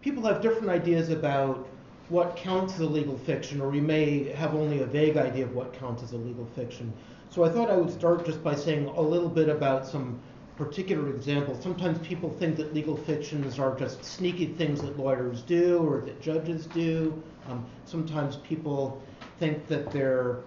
People have different ideas about what counts as a legal fiction, or we may have only a vague idea of what counts as a legal fiction. So I thought I would start just by saying a little bit about some particular examples. Sometimes people think that legal fictions are just sneaky things that lawyers do or that judges do. Um, sometimes people think that they're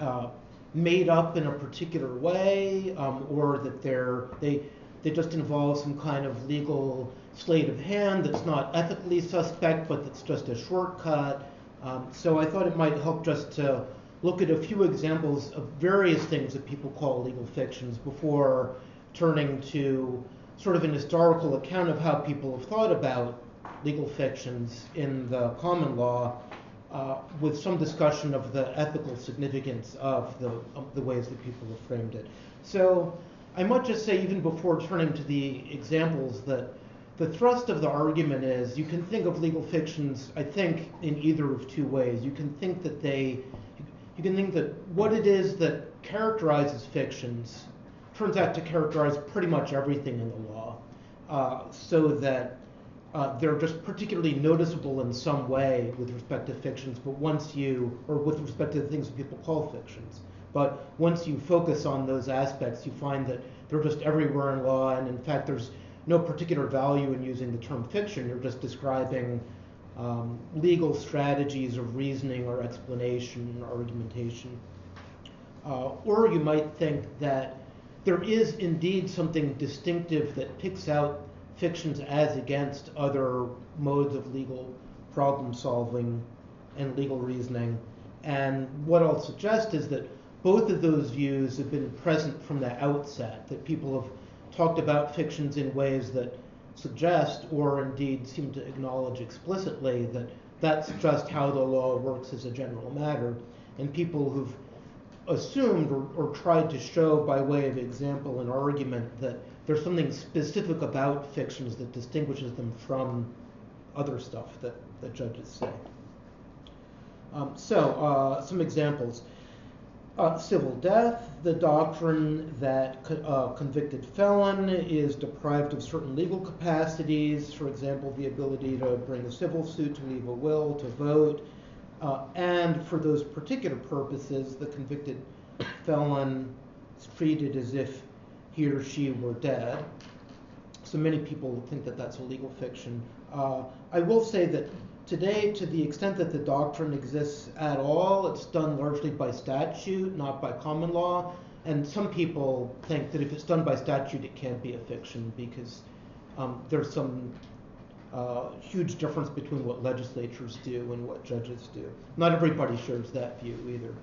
uh, made up in a particular way, um, or that they're they they just involve some kind of legal sleight of hand that's not ethically suspect, but that's just a shortcut. Um, so I thought it might help just to look at a few examples of various things that people call legal fictions before turning to sort of an historical account of how people have thought about legal fictions in the common law uh, with some discussion of the ethical significance of the, of the ways that people have framed it. So I might just say, even before turning to the examples, that the thrust of the argument is you can think of legal fictions, I think, in either of two ways. You can think that they, you can think that what it is that characterizes fictions turns out to characterize pretty much everything in the law, uh, so that uh, they're just particularly noticeable in some way with respect to fictions, but once you, or with respect to the things people call fictions. But once you focus on those aspects, you find that they're just everywhere in law, and in fact, there's no particular value in using the term fiction. You're just describing um, legal strategies of reasoning or explanation or argumentation. Uh, or you might think that there is indeed something distinctive that picks out fictions as against other modes of legal problem solving and legal reasoning. And what I'll suggest is that both of those views have been present from the outset, that people have talked about fictions in ways that suggest or indeed seem to acknowledge explicitly that that's just how the law works as a general matter. And people who've assumed or, or tried to show by way of example and argument that there's something specific about fictions that distinguishes them from other stuff that, that judges say. Um, so, uh, some examples. Uh, civil death, the doctrine that a uh, convicted felon is deprived of certain legal capacities, for example, the ability to bring a civil suit, to leave a will, to vote, uh, and for those particular purposes, the convicted felon is treated as if he or she were dead. So many people think that that's a legal fiction. Uh, I will say that Today, to the extent that the doctrine exists at all, it's done largely by statute, not by common law. And some people think that if it's done by statute, it can't be a fiction because um, there's some uh, huge difference between what legislatures do and what judges do. Not everybody shares that view either.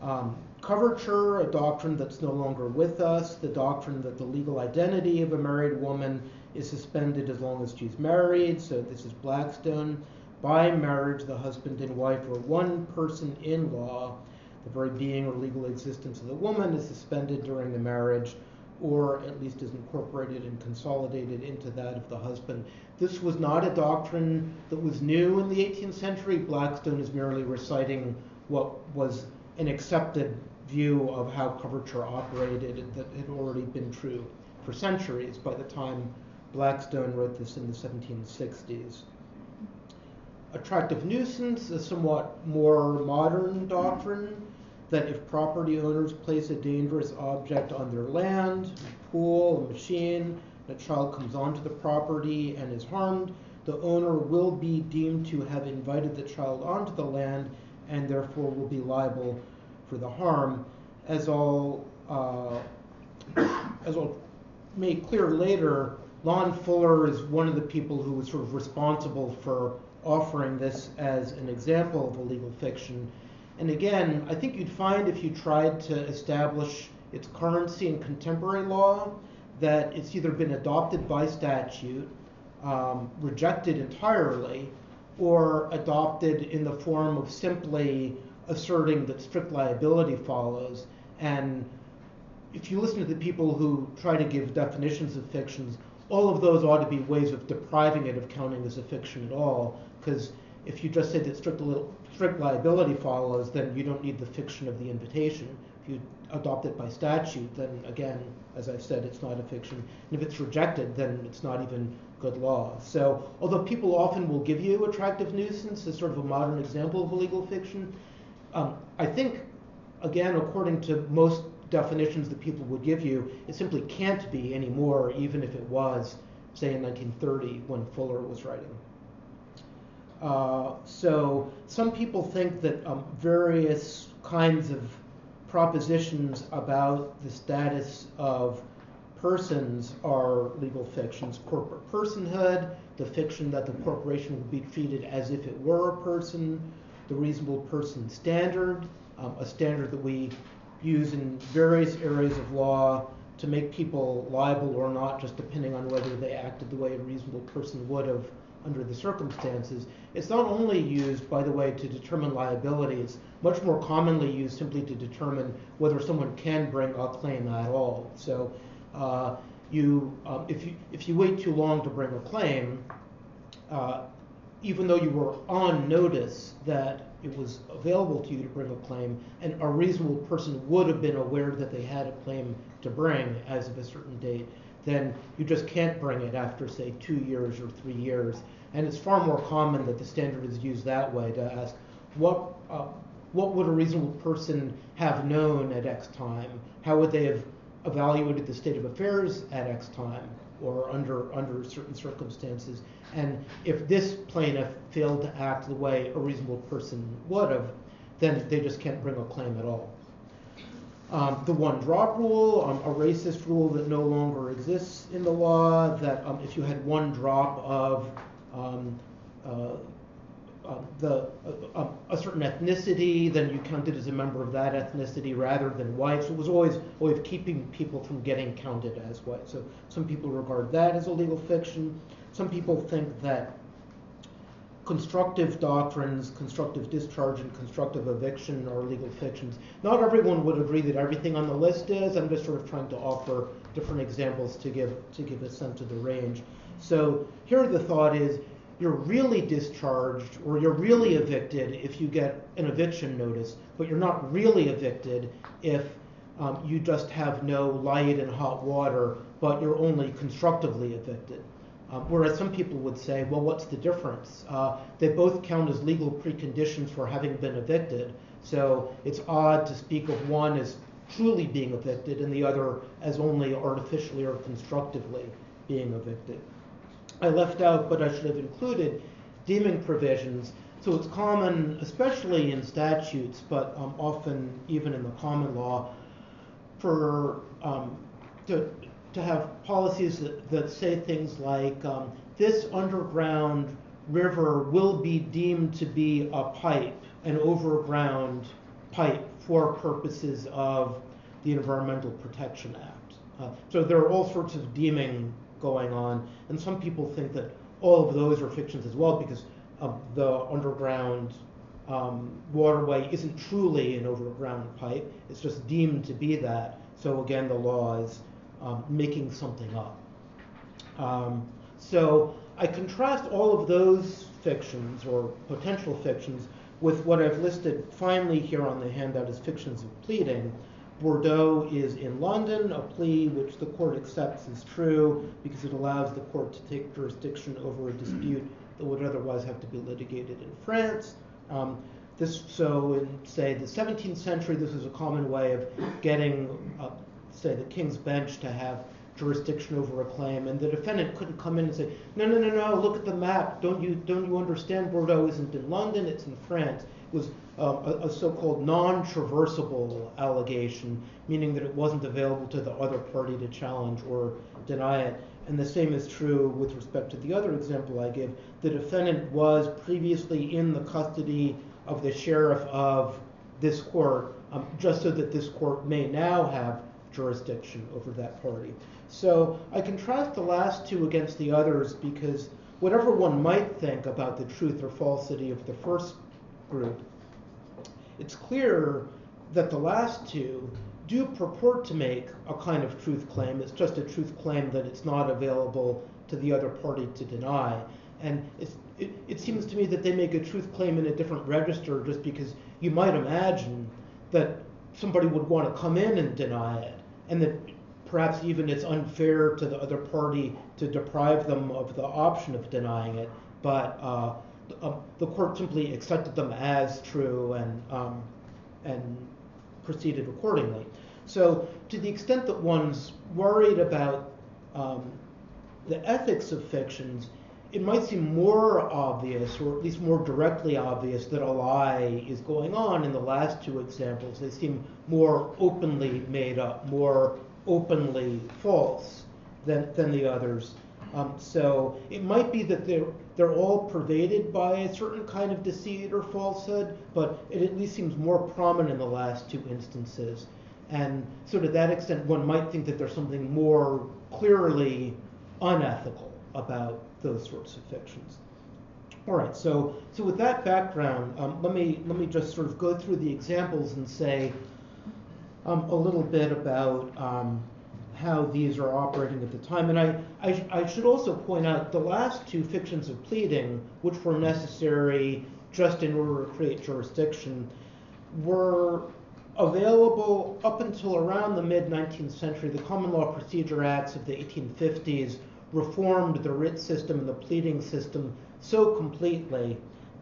Um, coverture, a doctrine that's no longer with us, the doctrine that the legal identity of a married woman is suspended as long as she's married. So this is Blackstone. By marriage, the husband and wife are one person in law. The very being or legal existence of the woman is suspended during the marriage, or at least is incorporated and consolidated into that of the husband. This was not a doctrine that was new in the 18th century. Blackstone is merely reciting what was an accepted view of how coverture operated that had already been true for centuries by the time Blackstone wrote this in the 1760s attractive nuisance, a somewhat more modern doctrine that if property owners place a dangerous object on their land, a pool, a machine, a child comes onto the property and is harmed, the owner will be deemed to have invited the child onto the land and therefore will be liable for the harm. As I'll, uh, as I'll make clear later, Lon Fuller is one of the people who was sort of responsible for offering this as an example of a legal fiction. And again, I think you'd find if you tried to establish its currency in contemporary law that it's either been adopted by statute, um, rejected entirely, or adopted in the form of simply asserting that strict liability follows. And if you listen to the people who try to give definitions of fictions, all of those ought to be ways of depriving it of counting as a fiction at all, because if you just say that strict, strict liability follows, then you don't need the fiction of the invitation. If you adopt it by statute, then again, as I've said, it's not a fiction. And if it's rejected, then it's not even good law. So although people often will give you attractive nuisance as sort of a modern example of a legal fiction, um, I think, again, according to most definitions that people would give you, it simply can't be anymore, even if it was, say, in 1930 when Fuller was writing. Uh, so some people think that um, various kinds of propositions about the status of persons are legal fictions. Corporate personhood, the fiction that the corporation will be treated as if it were a person, the reasonable person standard, um, a standard that we use in various areas of law to make people liable or not, just depending on whether they acted the way a reasonable person would have under the circumstances. It's not only used, by the way, to determine liability, it's much more commonly used simply to determine whether someone can bring a claim at all. So uh, you, uh, if you, if you wait too long to bring a claim, uh, even though you were on notice that it was available to you to bring a claim, and a reasonable person would have been aware that they had a claim to bring as of a certain date, then you just can't bring it after, say, two years or three years. And it's far more common that the standard is used that way to ask what uh, what would a reasonable person have known at X time? How would they have evaluated the state of affairs at X time or under under certain circumstances? And if this plaintiff failed to act the way a reasonable person would have, then they just can't bring a claim at all. Um, the one drop rule, um, a racist rule that no longer exists in the law, that um, if you had one drop of um, uh, the, a certain ethnicity, then you counted as a member of that ethnicity rather than white. So it was always a way of keeping people from getting counted as white. So some people regard that as a legal fiction. Some people think that constructive doctrines, constructive discharge, and constructive eviction are legal fictions. Not everyone would agree that everything on the list is. I'm just sort of trying to offer different examples to give to give a sense of the range. So here the thought is you're really discharged or you're really evicted if you get an eviction notice, but you're not really evicted if um, you just have no light and hot water, but you're only constructively evicted. Um, whereas some people would say, well, what's the difference? Uh, they both count as legal preconditions for having been evicted. So it's odd to speak of one as truly being evicted and the other as only artificially or constructively being evicted. I left out, but I should have included, deeming provisions. So it's common, especially in statutes, but um, often even in the common law, for um, to, to have policies that, that say things like um, this underground river will be deemed to be a pipe, an overground pipe for purposes of the Environmental Protection Act. Uh, so there are all sorts of deeming going on. And some people think that all of those are fictions as well because the underground um, waterway isn't truly an overground pipe. It's just deemed to be that. So again, the law is um, making something up. Um, so I contrast all of those fictions or potential fictions with what I've listed finally here on the handout as fictions of pleading, Bordeaux is in London, a plea which the court accepts as true because it allows the court to take jurisdiction over a dispute that would otherwise have to be litigated in France. Um, this, so in, say, the 17th century, this was a common way of getting, uh, say, the king's bench to have jurisdiction over a claim, and the defendant couldn't come in and say, no, no, no, no, look at the map. Don't you, don't you understand Bordeaux isn't in London, it's in France. Was um, a, a so-called non-traversable allegation, meaning that it wasn't available to the other party to challenge or deny it. And the same is true with respect to the other example I gave. The defendant was previously in the custody of the sheriff of this court, um, just so that this court may now have jurisdiction over that party. So I contrast the last two against the others because whatever one might think about the truth or falsity of the first group, it's clear that the last two do purport to make a kind of truth claim. It's just a truth claim that it's not available to the other party to deny. And it, it seems to me that they make a truth claim in a different register just because you might imagine that somebody would want to come in and deny it, and that perhaps even it's unfair to the other party to deprive them of the option of denying it, but uh, uh, the court simply accepted them as true and um, and proceeded accordingly. So, to the extent that one's worried about um, the ethics of fictions, it might seem more obvious, or at least more directly obvious, that a lie is going on in the last two examples. They seem more openly made up, more openly false than, than the others. Um, so it might be that they're, they're all pervaded by a certain kind of deceit or falsehood, but it at least seems more prominent in the last two instances. And so to that extent, one might think that there's something more clearly unethical about those sorts of fictions. All right, so so with that background, um, let me let me just sort of go through the examples and say um, a little bit about um, how these are operating at the time. And I, I, I should also point out the last two fictions of pleading, which were necessary just in order to create jurisdiction, were available up until around the mid 19th century. The Common Law Procedure Acts of the 1850s reformed the writ system and the pleading system so completely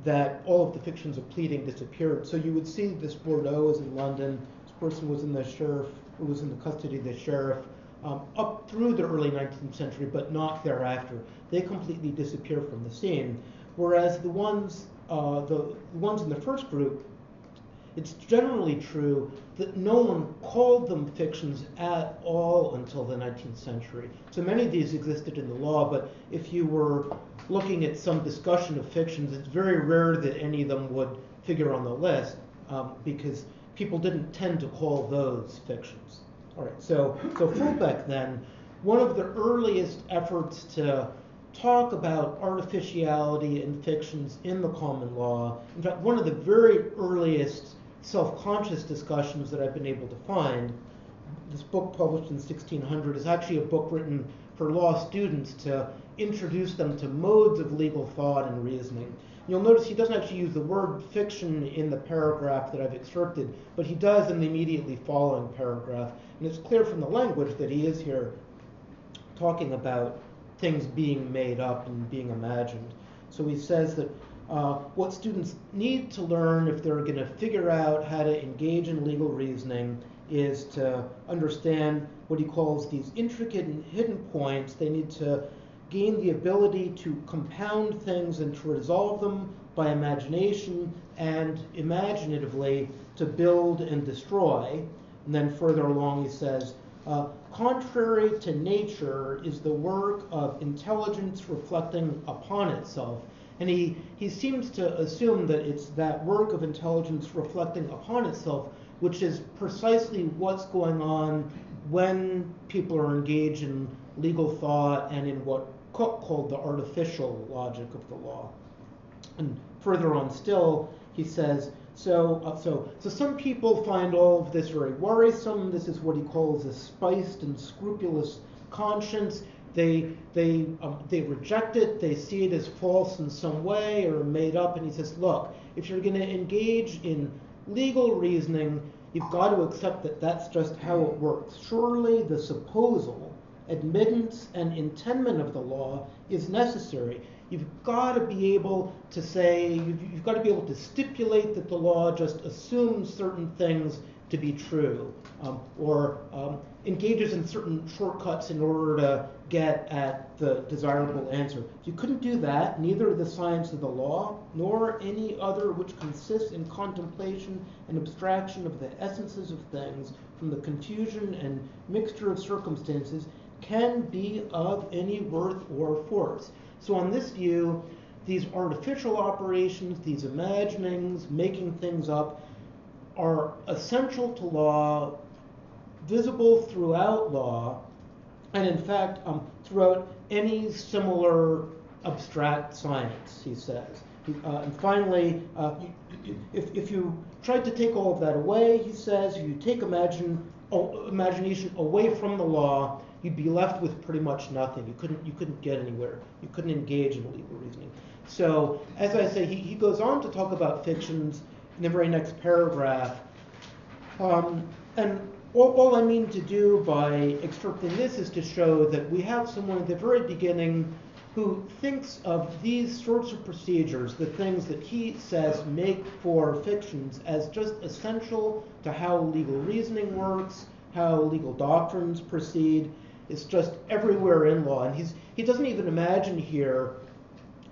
that all of the fictions of pleading disappeared. So you would see this Bordeaux is in London, this person was in the sheriff, was in the custody of the sheriff, um, up through the early 19th century, but not thereafter. They completely disappear from the scene. Whereas the ones, uh, the, ones in the first group it's generally true that no one called them fictions at all until the 19th century. So many of these existed in the law, but if you were looking at some discussion of fictions, it's very rare that any of them would figure on the list um, because people didn't tend to call those fictions. All right, so, so Fulbeck then, one of the earliest efforts to talk about artificiality in fictions in the common law, in fact, one of the very earliest self-conscious discussions that I've been able to find. This book published in 1600 is actually a book written for law students to introduce them to modes of legal thought and reasoning. You'll notice he doesn't actually use the word fiction in the paragraph that I've excerpted, but he does in the immediately following paragraph. And it's clear from the language that he is here talking about things being made up and being imagined. So he says that uh, what students need to learn if they're going to figure out how to engage in legal reasoning is to understand what he calls these intricate and hidden points. They need to gain the ability to compound things and to resolve them by imagination and imaginatively to build and destroy. And then further along, he says, uh, contrary to nature is the work of intelligence reflecting upon itself. And he, he seems to assume that it's that work of intelligence reflecting upon itself, which is precisely what's going on when people are engaged in legal thought and in what Coke called the artificial logic of the law. And further on still, he says, so, uh, so, so some people find all of this very worrisome. This is what he calls a spiced and scrupulous conscience. They, they, um, they reject it, they see it as false in some way or made up, and he says, look, if you're going to engage in legal reasoning, you've got to accept that that's just how it works. Surely the supposal, admittance, and intendment of the law is necessary. You've got to be able to say, you've, you've got to be able to stipulate that the law just assumes certain things to be true um, or um, engages in certain shortcuts in order to get at the desirable answer. You couldn't do that, neither the science of the law nor any other which consists in contemplation and abstraction of the essences of things from the confusion and mixture of circumstances can be of any worth or force. So, on this view, these artificial operations, these imaginings, making things up, are essential to law, visible throughout law, and in fact, um, throughout any similar abstract science, he says. Uh, and finally, uh, if, if you tried to take all of that away, he says, if you take imagine, imagination away from the law, you'd be left with pretty much nothing. You couldn't, you couldn't get anywhere. You couldn't engage in legal reasoning. So, as I say, he, he goes on to talk about fictions in the very next paragraph. Um, and all, all I mean to do by excerpting this is to show that we have someone at the very beginning who thinks of these sorts of procedures, the things that he says make for fictions, as just essential to how legal reasoning works, how legal doctrines proceed. It's just everywhere in law. And he's, he doesn't even imagine here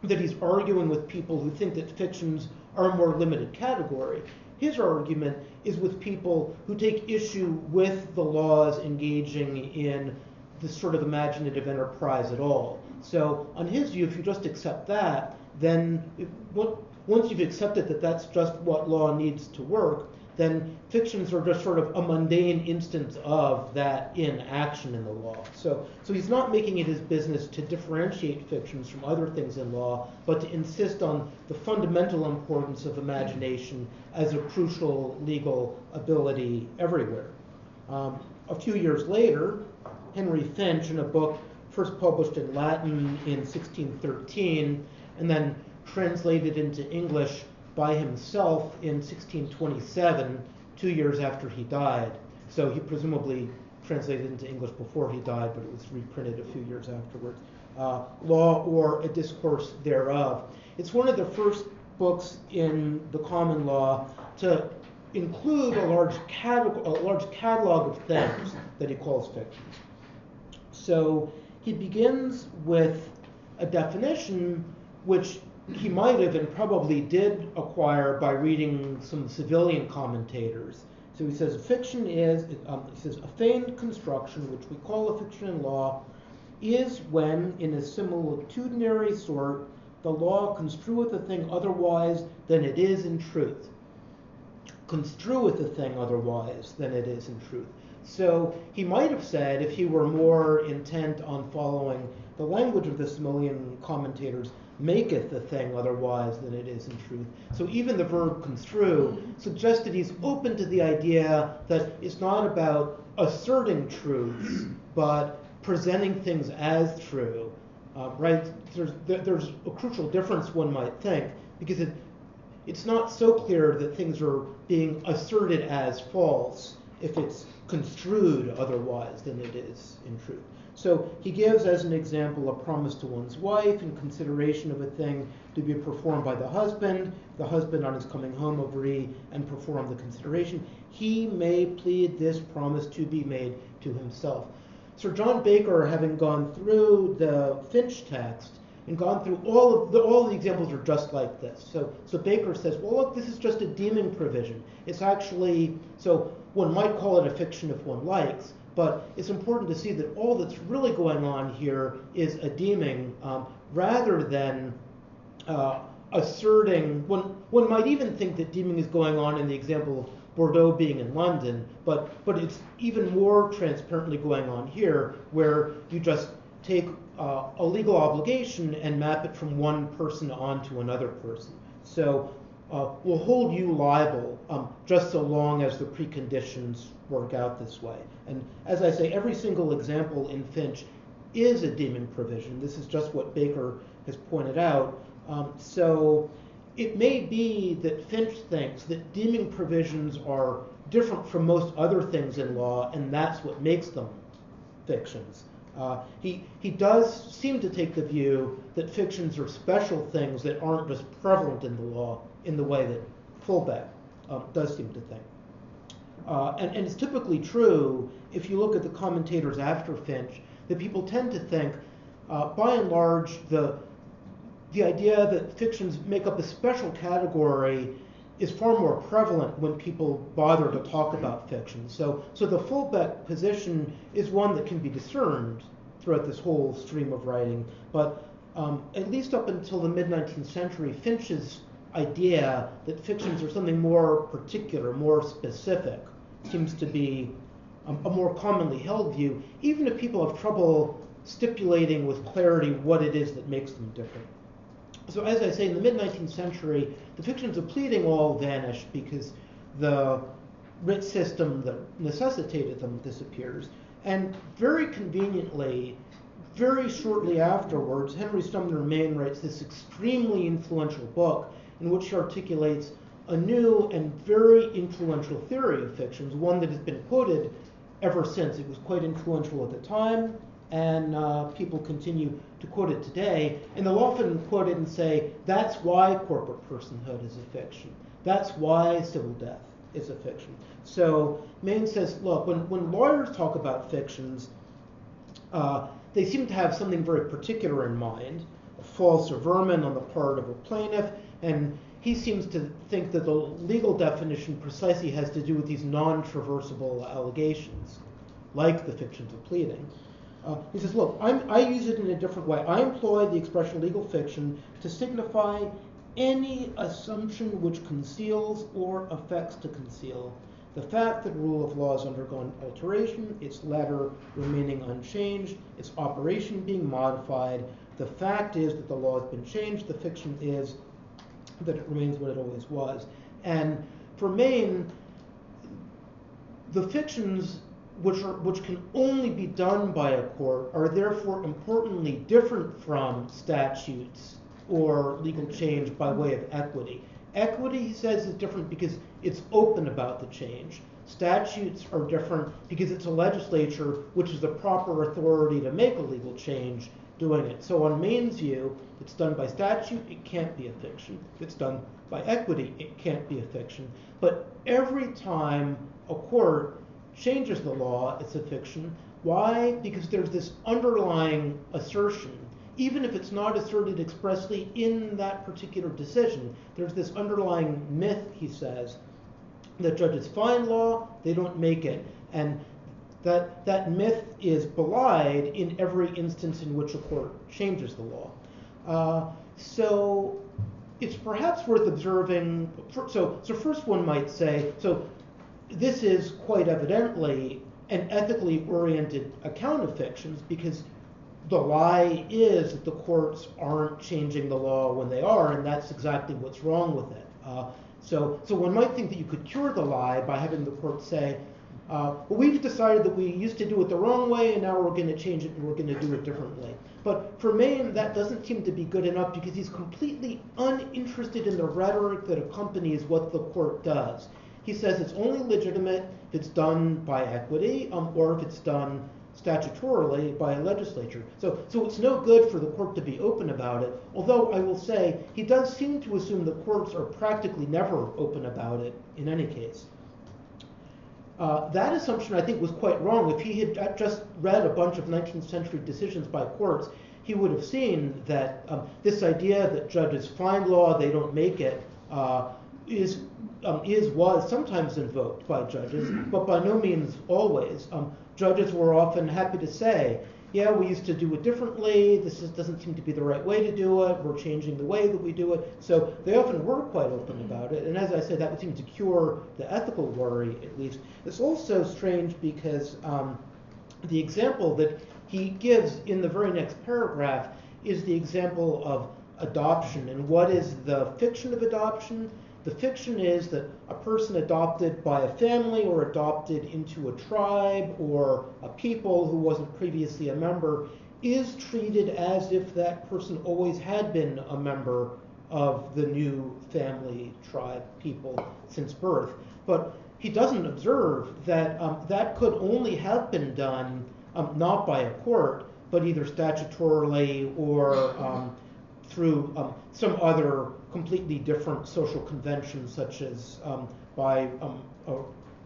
that he's arguing with people who think that fictions are a more limited category. His argument is with people who take issue with the laws engaging in this sort of imaginative enterprise at all. So, on his view, if you just accept that, then if, once you've accepted that that's just what law needs to work, then fictions are just sort of a mundane instance of that in action in the law. So, so he's not making it his business to differentiate fictions from other things in law, but to insist on the fundamental importance of imagination as a crucial legal ability everywhere. Um, a few years later, Henry Finch, in a book first published in Latin in 1613, and then translated into English by himself in 1627, two years after he died. So he presumably translated into English before he died, but it was reprinted a few years afterwards. Uh, Law or a Discourse Thereof. It's one of the first books in the common law to include a large, catalog, a large catalog of things that he calls fictions. So he begins with a definition which he might have and probably did acquire by reading some civilian commentators. So he says fiction is, um, he says, a feigned construction, which we call a fiction in law, is when, in a similitudinary sort, the law construeth a thing otherwise than it is in truth. Construeth a thing otherwise than it is in truth. So he might have said, if he were more intent on following the language of the civilian commentators, maketh a thing otherwise than it is in truth. So even the verb construe suggests that he's open to the idea that it's not about asserting truths, but presenting things as true. Uh, right? There's, there's a crucial difference, one might think, because it, it's not so clear that things are being asserted as false if it's construed otherwise than it is in truth. So he gives as an example a promise to one's wife in consideration of a thing to be performed by the husband. The husband, on his coming home, agree and perform the consideration. He may plead this promise to be made to himself. Sir John Baker, having gone through the Finch text and gone through all of the all the examples are just like this. So so Baker says, well look, this is just a deeming provision. It's actually so one might call it a fiction if one likes, but it's important to see that all that's really going on here is a deeming um, rather than uh, asserting. One, one might even think that deeming is going on in the example of Bordeaux being in London, but, but it's even more transparently going on here where you just take uh, a legal obligation and map it from one person onto another person. So uh, will hold you liable um, just so long as the preconditions work out this way. And as I say, every single example in Finch is a deeming provision. This is just what Baker has pointed out. Um, so it may be that Finch thinks that deeming provisions are different from most other things in law, and that's what makes them fictions. Uh, he, he does seem to take the view that fictions are special things that aren't just prevalent in the law in the way that Fulbeck uh, does seem to think. Uh, and, and, it's typically true if you look at the commentators after Finch that people tend to think, uh, by and large, the the idea that fictions make up a special category is far more prevalent when people bother to talk about fiction. So, so the Fulbeck position is one that can be discerned throughout this whole stream of writing. But um, at least up until the mid 19th century, Finch's idea that fictions are something more particular, more specific, seems to be a, a more commonly held view, even if people have trouble stipulating with clarity what it is that makes them different. So as I say, in the mid-19th century, the fictions of pleading all vanished because the writ system that necessitated them disappears. And very conveniently, very shortly afterwards, Henry Sumner Maine writes this extremely influential book in which he articulates a new and very influential theory of fictions, one that has been quoted ever since. It was quite influential at the time, and uh, people continue to quote it today. And they'll often quote it and say, that's why corporate personhood is a fiction. That's why civil death is a fiction. So Maine says, look, when, when lawyers talk about fictions, uh, they seem to have something very particular in mind, false averment on the part of a plaintiff, and he seems to think that the legal definition precisely has to do with these non-traversable allegations, like the fictions of pleading. Uh, he says, look, I'm, i use it in a different way. I employ the expression legal fiction to signify any assumption which conceals or affects to conceal the fact that rule of law has undergone alteration, its letter remaining unchanged, its operation being modified. The fact is that the law has been changed. The fiction is that it remains what it always was. And for Maine, the fictions which, are, which can only be done by a court are therefore importantly different from statutes or legal change by way of equity. Equity, he says, is different because it's open about the change. Statutes are different because it's a legislature which is the proper authority to make a legal change doing it. So on Maine's view, it's done by statute, it can't be a fiction. It's done by equity, it can't be a fiction. But every time a court changes the law, it's a fiction. Why? Because there's this underlying assertion, even if it's not asserted expressly in that particular decision, there's this underlying myth, he says, that judges find law, they don't make it. And that, that myth is belied in every instance in which a court changes the law. Uh, so it's perhaps worth observing. So, so first one might say, so this is quite evidently an ethically oriented account of fictions because the lie is that the courts aren't changing the law when they are, and that's exactly what's wrong with it. Uh, so, so one might think that you could cure the lie by having the court say, uh, we've decided that we used to do it the wrong way, and now we're going to change it and we're going to do it differently. But for Maine, that doesn't seem to be good enough because he's completely uninterested in the rhetoric that accompanies what the court does. He says it's only legitimate if it's done by equity um, or if it's done statutorily by a legislature. So, so it's no good for the court to be open about it, although I will say he does seem to assume the courts are practically never open about it in any case. Uh, that assumption, I think, was quite wrong. If he had just read a bunch of 19th century decisions by courts, he would have seen that um, this idea that judges find law, they don't make it, uh, is um, is was sometimes invoked by judges, but by no means always. Um, judges were often happy to say, yeah, we used to do it differently. This is, doesn't seem to be the right way to do it. We're changing the way that we do it. So they often were quite open about it. And as I said, that would seem to cure the ethical worry, at least. It's also strange because um, the example that he gives in the very next paragraph is the example of adoption. And what is the fiction of adoption? The fiction is that a person adopted by a family or adopted into a tribe or a people who wasn't previously a member is treated as if that person always had been a member of the new family, tribe, people since birth. But he doesn't observe that um, that could only have been done um, not by a court, but either statutorily or um, through um, some other completely different social conventions, such as um, by um, a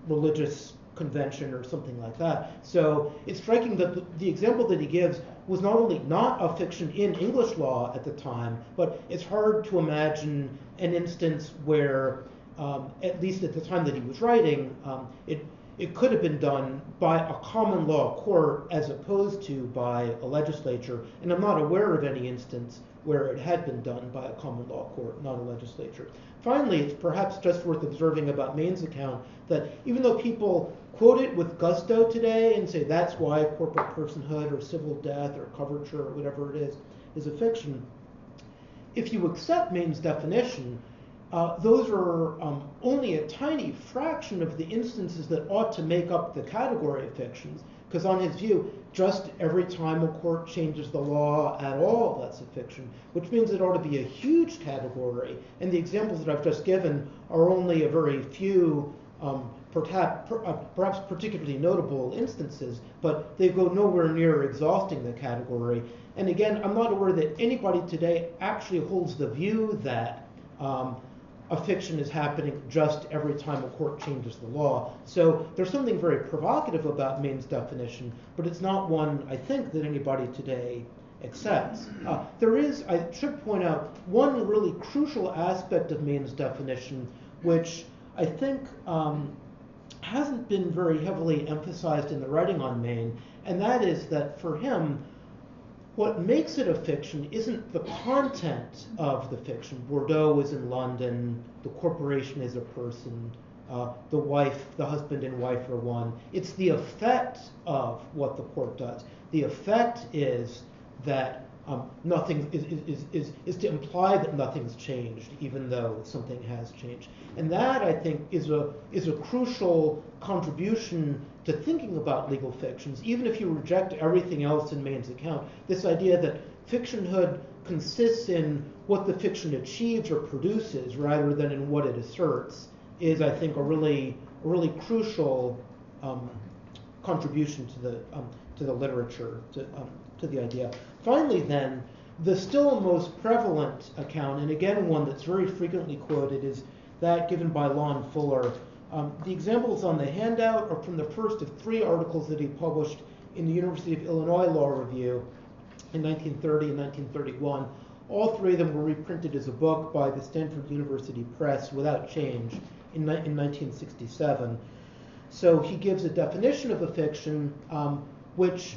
religious convention or something like that. So it's striking that the, the, example that he gives was not only not a fiction in English law at the time, but it's hard to imagine an instance where, um, at least at the time that he was writing, um, it it could have been done by a common law court as opposed to by a legislature. And I'm not aware of any instance where it had been done by a common law court, not a legislature. Finally, it's perhaps just worth observing about Maine's account that even though people quote it with gusto today and say that's why corporate personhood or civil death or coverture or whatever it is is a fiction, if you accept Maine's definition, uh, those are um, only a tiny fraction of the instances that ought to make up the category of fictions. Because on his view, just every time a court changes the law at all, that's a fiction, which means it ought to be a huge category. And the examples that I've just given are only a very few um, perhaps, uh, perhaps particularly notable instances, but they go nowhere near exhausting the category. And again, I'm not aware that anybody today actually holds the view that um, a fiction is happening just every time a court changes the law. So there's something very provocative about Maine's definition, but it's not one I think that anybody today accepts. Uh, there is, I should point out, one really crucial aspect of Maine's definition, which I think um, hasn't been very heavily emphasized in the writing on Maine, and that is that for him, what makes it a fiction isn't the content of the fiction. Bordeaux is in London, the corporation is a person, uh, the wife, the husband and wife are one. It's the effect of what the court does. The effect is that um, nothing is, is, is, is to imply that nothing's changed, even though something has changed. And that, I think, is a, is a crucial contribution to thinking about legal fictions, even if you reject everything else in Maine's account. This idea that fictionhood consists in what the fiction achieves or produces rather than in what it asserts is, I think, a really, really crucial um, contribution to the, um, to the literature, to, um, to the idea. Finally, then, the still most prevalent account, and again one that's very frequently quoted, is that given by Lon Fuller. Um, the examples on the handout are from the first of three articles that he published in the University of Illinois Law Review in 1930 and 1931. All three of them were reprinted as a book by the Stanford University Press without change in, in 1967. So he gives a definition of a fiction, um, which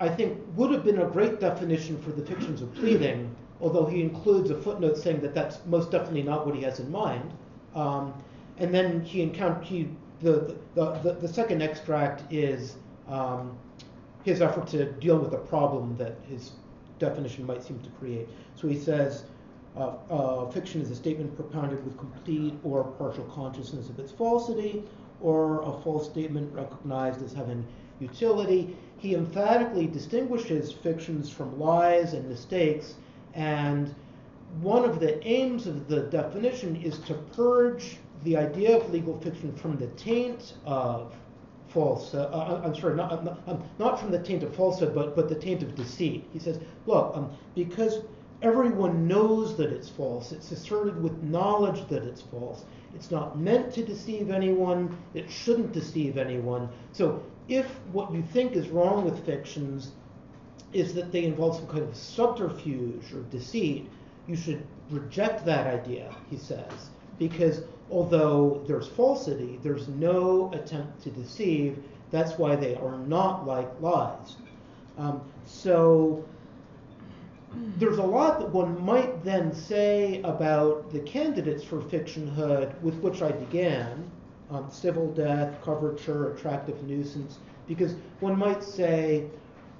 I think would have been a great definition for the fictions of pleading, although he includes a footnote saying that that's most definitely not what he has in mind. Um, and then he encountered he, the, the, the, the, second extract is um, his effort to deal with a problem that his definition might seem to create. So he says, uh, uh, fiction is a statement propounded with complete or partial consciousness of its falsity, or a false statement recognized as having utility. He emphatically distinguishes fictions from lies and mistakes, and one of the aims of the definition is to purge the idea of legal fiction from the taint of falsehood. Uh, uh, I'm sorry, not, not, um, not, from the taint of falsehood, but, but the taint of deceit. He says, look, um, because everyone knows that it's false, it's asserted with knowledge that it's false. It's not meant to deceive anyone, it shouldn't deceive anyone. So if what you think is wrong with fictions is that they involve some kind of subterfuge or deceit, you should reject that idea, he says, because although there's falsity, there's no attempt to deceive. That's why they are not like lies. Um, so there's a lot that one might then say about the candidates for fictionhood with which I began um, civil death, coverture, attractive nuisance, because one might say,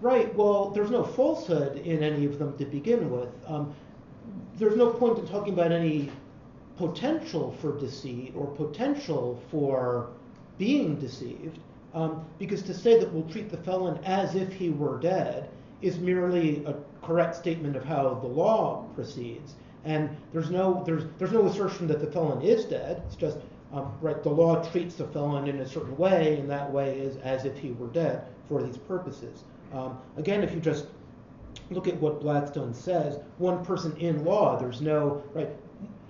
right, well, there's no falsehood in any of them to begin with. Um, there's no point in talking about any potential for deceit or potential for being deceived, um, because to say that we'll treat the felon as if he were dead is merely a correct statement of how the law proceeds. And there's no there's there's no assertion that the felon is dead. It's just um, right, the law treats the felon in a certain way, and that way is as if he were dead for these purposes. Um, again, if you just look at what Blackstone says, one person in law, there's no right.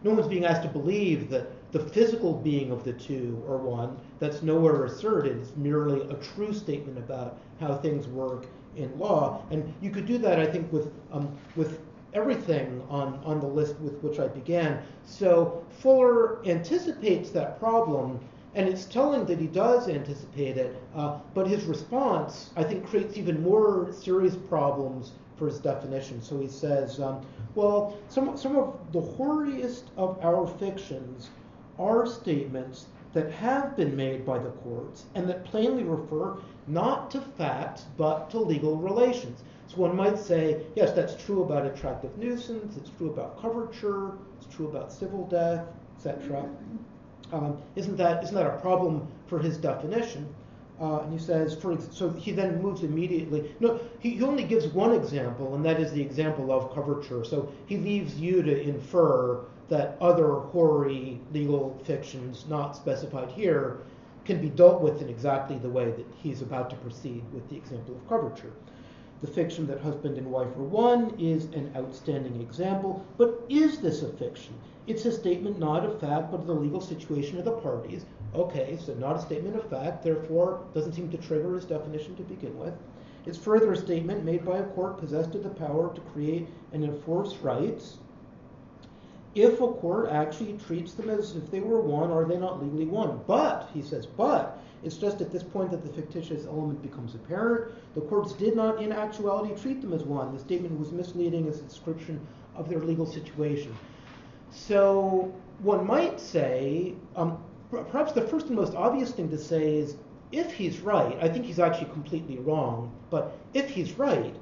No one's being asked to believe that the physical being of the two or one. That's nowhere asserted. It's merely a true statement about how things work in law. And you could do that, I think, with um, with everything on, on the list with which I began. So Fuller anticipates that problem, and it's telling that he does anticipate it, uh, but his response, I think, creates even more serious problems for his definition. So he says, um, well, some, some of the hoariest of our fictions are statements that have been made by the courts and that plainly refer not to facts but to legal relations. So one might say, yes, that's true about attractive nuisance, it's true about coverture, it's true about civil death, etc. Um, isn't that isn't that a problem for his definition? Uh, and he says, for so he then moves immediately. No, he, he only gives one example, and that is the example of coverture. So he leaves you to infer that other hoary legal fictions not specified here can be dealt with in exactly the way that he's about to proceed with the example of coverture. The fiction that husband and wife are one is an outstanding example, but is this a fiction? It's a statement not of fact, but of the legal situation of the parties. Okay, so not a statement of fact, therefore doesn't seem to trigger his definition to begin with. It's further a statement made by a court possessed of the power to create and enforce rights. If a court actually treats them as if they were one, are they not legally one? But, he says, but, it's just at this point that the fictitious element becomes apparent. The courts did not, in actuality, treat them as one. The statement was misleading as a description of their legal situation. So, one might say, um, perhaps the first and most obvious thing to say is if he's right, I think he's actually completely wrong, but if he's right,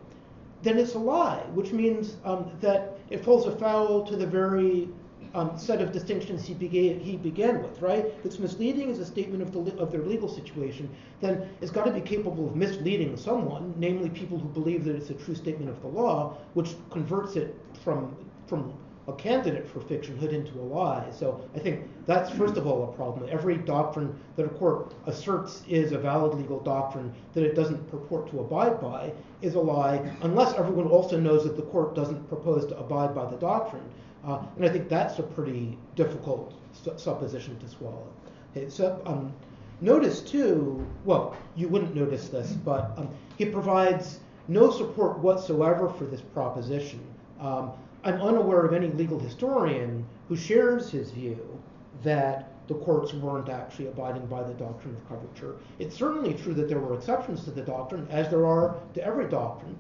then it's a lie, which means um, that it falls afoul to the very um, set of distinctions he began, he began with, right? It's misleading as a statement of, the, of their legal situation, then it's got to be capable of misleading someone, namely people who believe that it's a true statement of the law, which converts it from, from a candidate for fictionhood into a lie. So I think that's first of all a problem. Every doctrine that a court asserts is a valid legal doctrine that it doesn't purport to abide by is a lie, unless everyone also knows that the court doesn't propose to abide by the doctrine. Uh, and I think that's a pretty difficult su- supposition to swallow. Okay, so um, notice too, well, you wouldn't notice this, but um, he provides no support whatsoever for this proposition. Um, I'm unaware of any legal historian who shares his view that the courts weren't actually abiding by the doctrine of coverture. It's certainly true that there were exceptions to the doctrine, as there are to every doctrine.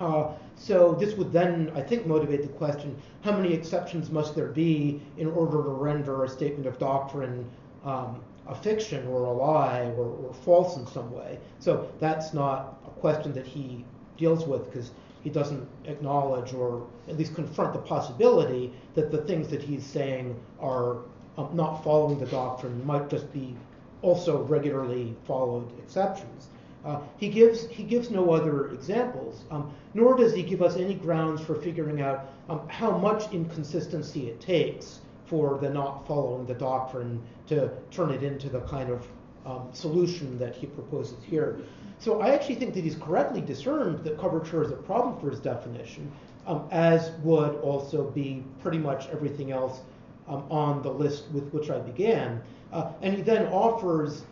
Uh, so this would then, I think, motivate the question: How many exceptions must there be in order to render a statement of doctrine um, a fiction or a lie or, or, false in some way? So that's not a question that he deals with because he doesn't acknowledge or at least confront the possibility that the things that he's saying are um, not following the doctrine might just be also regularly followed exceptions. Uh, he gives he gives no other examples, um, nor does he give us any grounds for figuring out um, how much inconsistency it takes for the not following the doctrine to turn it into the kind of um, solution that he proposes here. So I actually think that he's correctly discerned that coverture is a problem for his definition, um, as would also be pretty much everything else um, on the list with which I began. Uh, and he then offers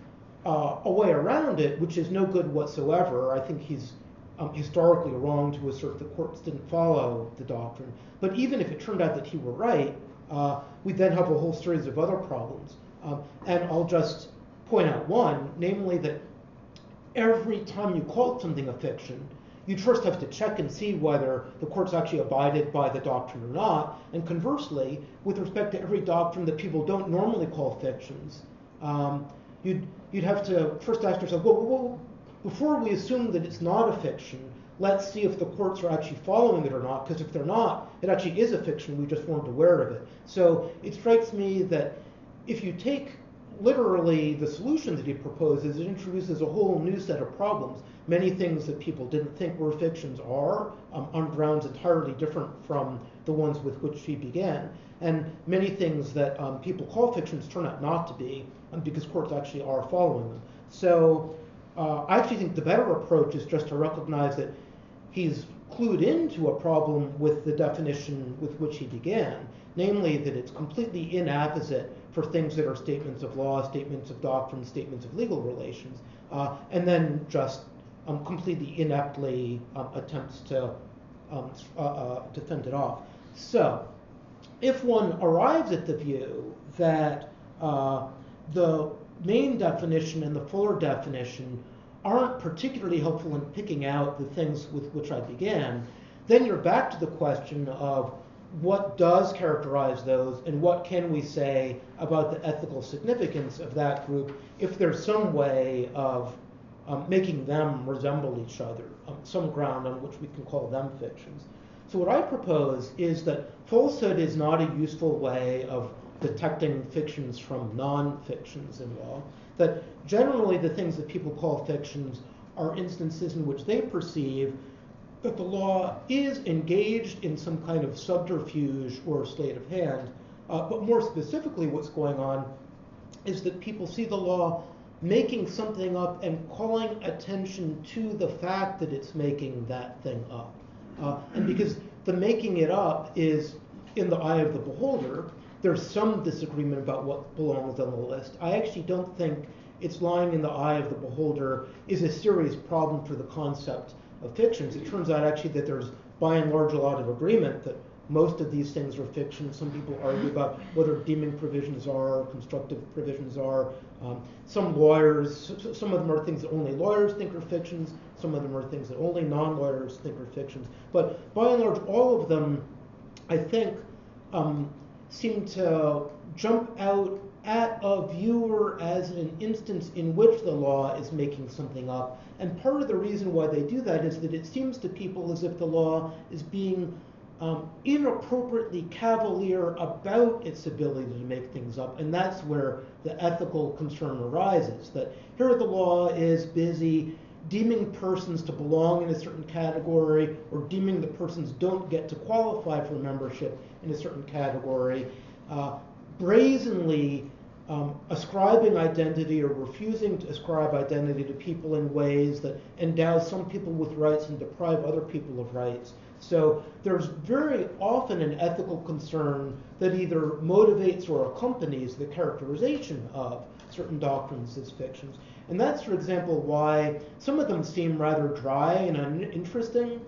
uh, a way around it, which is no good whatsoever. I think he's um, historically wrong to assert the courts didn't follow the doctrine. But even if it turned out that he were right, uh, we then have a whole series of other problems. Um, and I'll just point out one, namely that every time you call something a fiction, you first have to check and see whether the court's actually abided by the doctrine or not. And conversely, with respect to every doctrine that people don't normally call fictions, um, you'd, you'd have to first ask yourself, well, well, before we assume that it's not a fiction, let's see if the courts are actually following it or not, because if they're not, it actually is a fiction, we just weren't aware of it. So it strikes me that if you take literally the solution that he proposes, it introduces a whole new set of problems. Many things that people didn't think were fictions are um, on grounds entirely different from the ones with which he began. And many things that um, people call fictions turn out not to be um, because courts actually are following them. So uh, I actually think the better approach is just to recognize that he's clued into a problem with the definition with which he began, namely that it's completely inapposite for things that are statements of law, statements of doctrine, statements of legal relations, uh, and then just um, completely ineptly um, attempts to um, uh, uh, it off. So, if one arrives at the view that uh, the main definition and the fuller definition aren't particularly helpful in picking out the things with which I began, then you're back to the question of what does characterize those and what can we say about the ethical significance of that group if there's some way of um, making them resemble each other, um, some ground on which we can call them fictions. So what I propose is that falsehood is not a useful way of detecting fictions from non-fictions in law, that generally the things that people call fictions are instances in which they perceive that the law is engaged in some kind of subterfuge or sleight of hand. Uh, but more specifically, what's going on is that people see the law making something up and calling attention to the fact that it's making that thing up. Uh, and because the making it up is in the eye of the beholder, there's some disagreement about what belongs on the list. I actually don't think it's lying in the eye of the beholder is a serious problem for the concept of fictions. It turns out actually that there's by and large a lot of agreement that most of these things are fiction. Some people argue about whether deeming provisions are, constructive provisions are. Um, some lawyers, some of them are things that only lawyers think are fictions. Some of them are things that only non-lawyers think are fictions. But by and large, all of them, I think, um, seem to jump out at a viewer as an instance in which the law is making something up. And part of the reason why they do that is that it seems to people as if the law is being um, inappropriately cavalier about its ability to make things up. And that's where the ethical concern arises that here the law is busy deeming persons to belong in a certain category or deeming the persons don't get to qualify for membership in a certain category, uh, brazenly um, ascribing identity or refusing to ascribe identity to people in ways that endow some people with rights and deprive other people of rights. So there's very often an ethical concern that either motivates or accompanies the characterization of certain doctrines as fictions. And that's, for example, why some of them seem rather dry and uninteresting.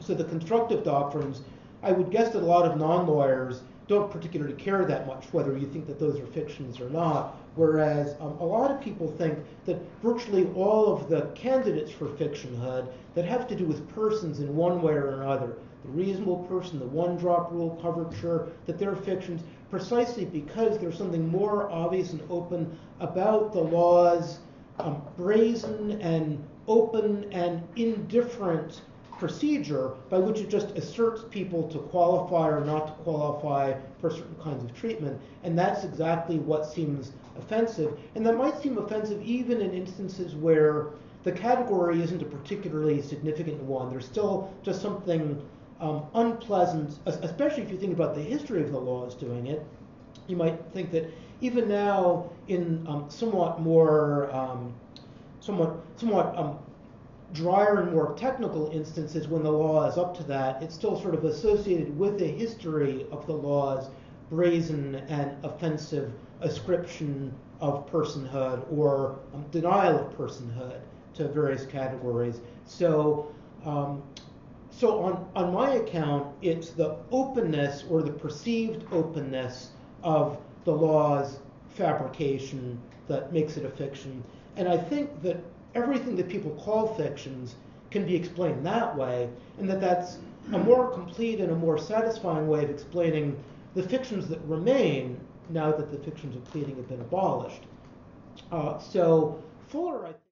So the constructive doctrines, I would guess that a lot of non-lawyers don't particularly care that much whether you think that those are fictions or not. Whereas um, a lot of people think that virtually all of the candidates for fictionhood that have to do with persons in one way or another, the reasonable person, the one drop rule, coverture, that they're fictions precisely because there's something more obvious and open about the law's um, brazen and open and indifferent procedure by which it just asserts people to qualify or not to qualify for certain kinds of treatment. And that's exactly what seems offensive. And that might seem offensive even in instances where the category isn't a particularly significant one. There's still just something um, unpleasant, especially if you think about the history of the laws doing it. You might think that even now, in um, somewhat more, um, somewhat, somewhat um, drier and more technical instances, when the law is up to that, it's still sort of associated with the history of the law's brazen and offensive ascription of personhood or um, denial of personhood to various categories. So, um, so on, on my account, it's the openness or the perceived openness of the law's fabrication that makes it a fiction. And I think that everything that people call fictions can be explained that way, and that that's a more complete and a more satisfying way of explaining the fictions that remain now that the fictions of pleading have been abolished. Uh, so Fuller, I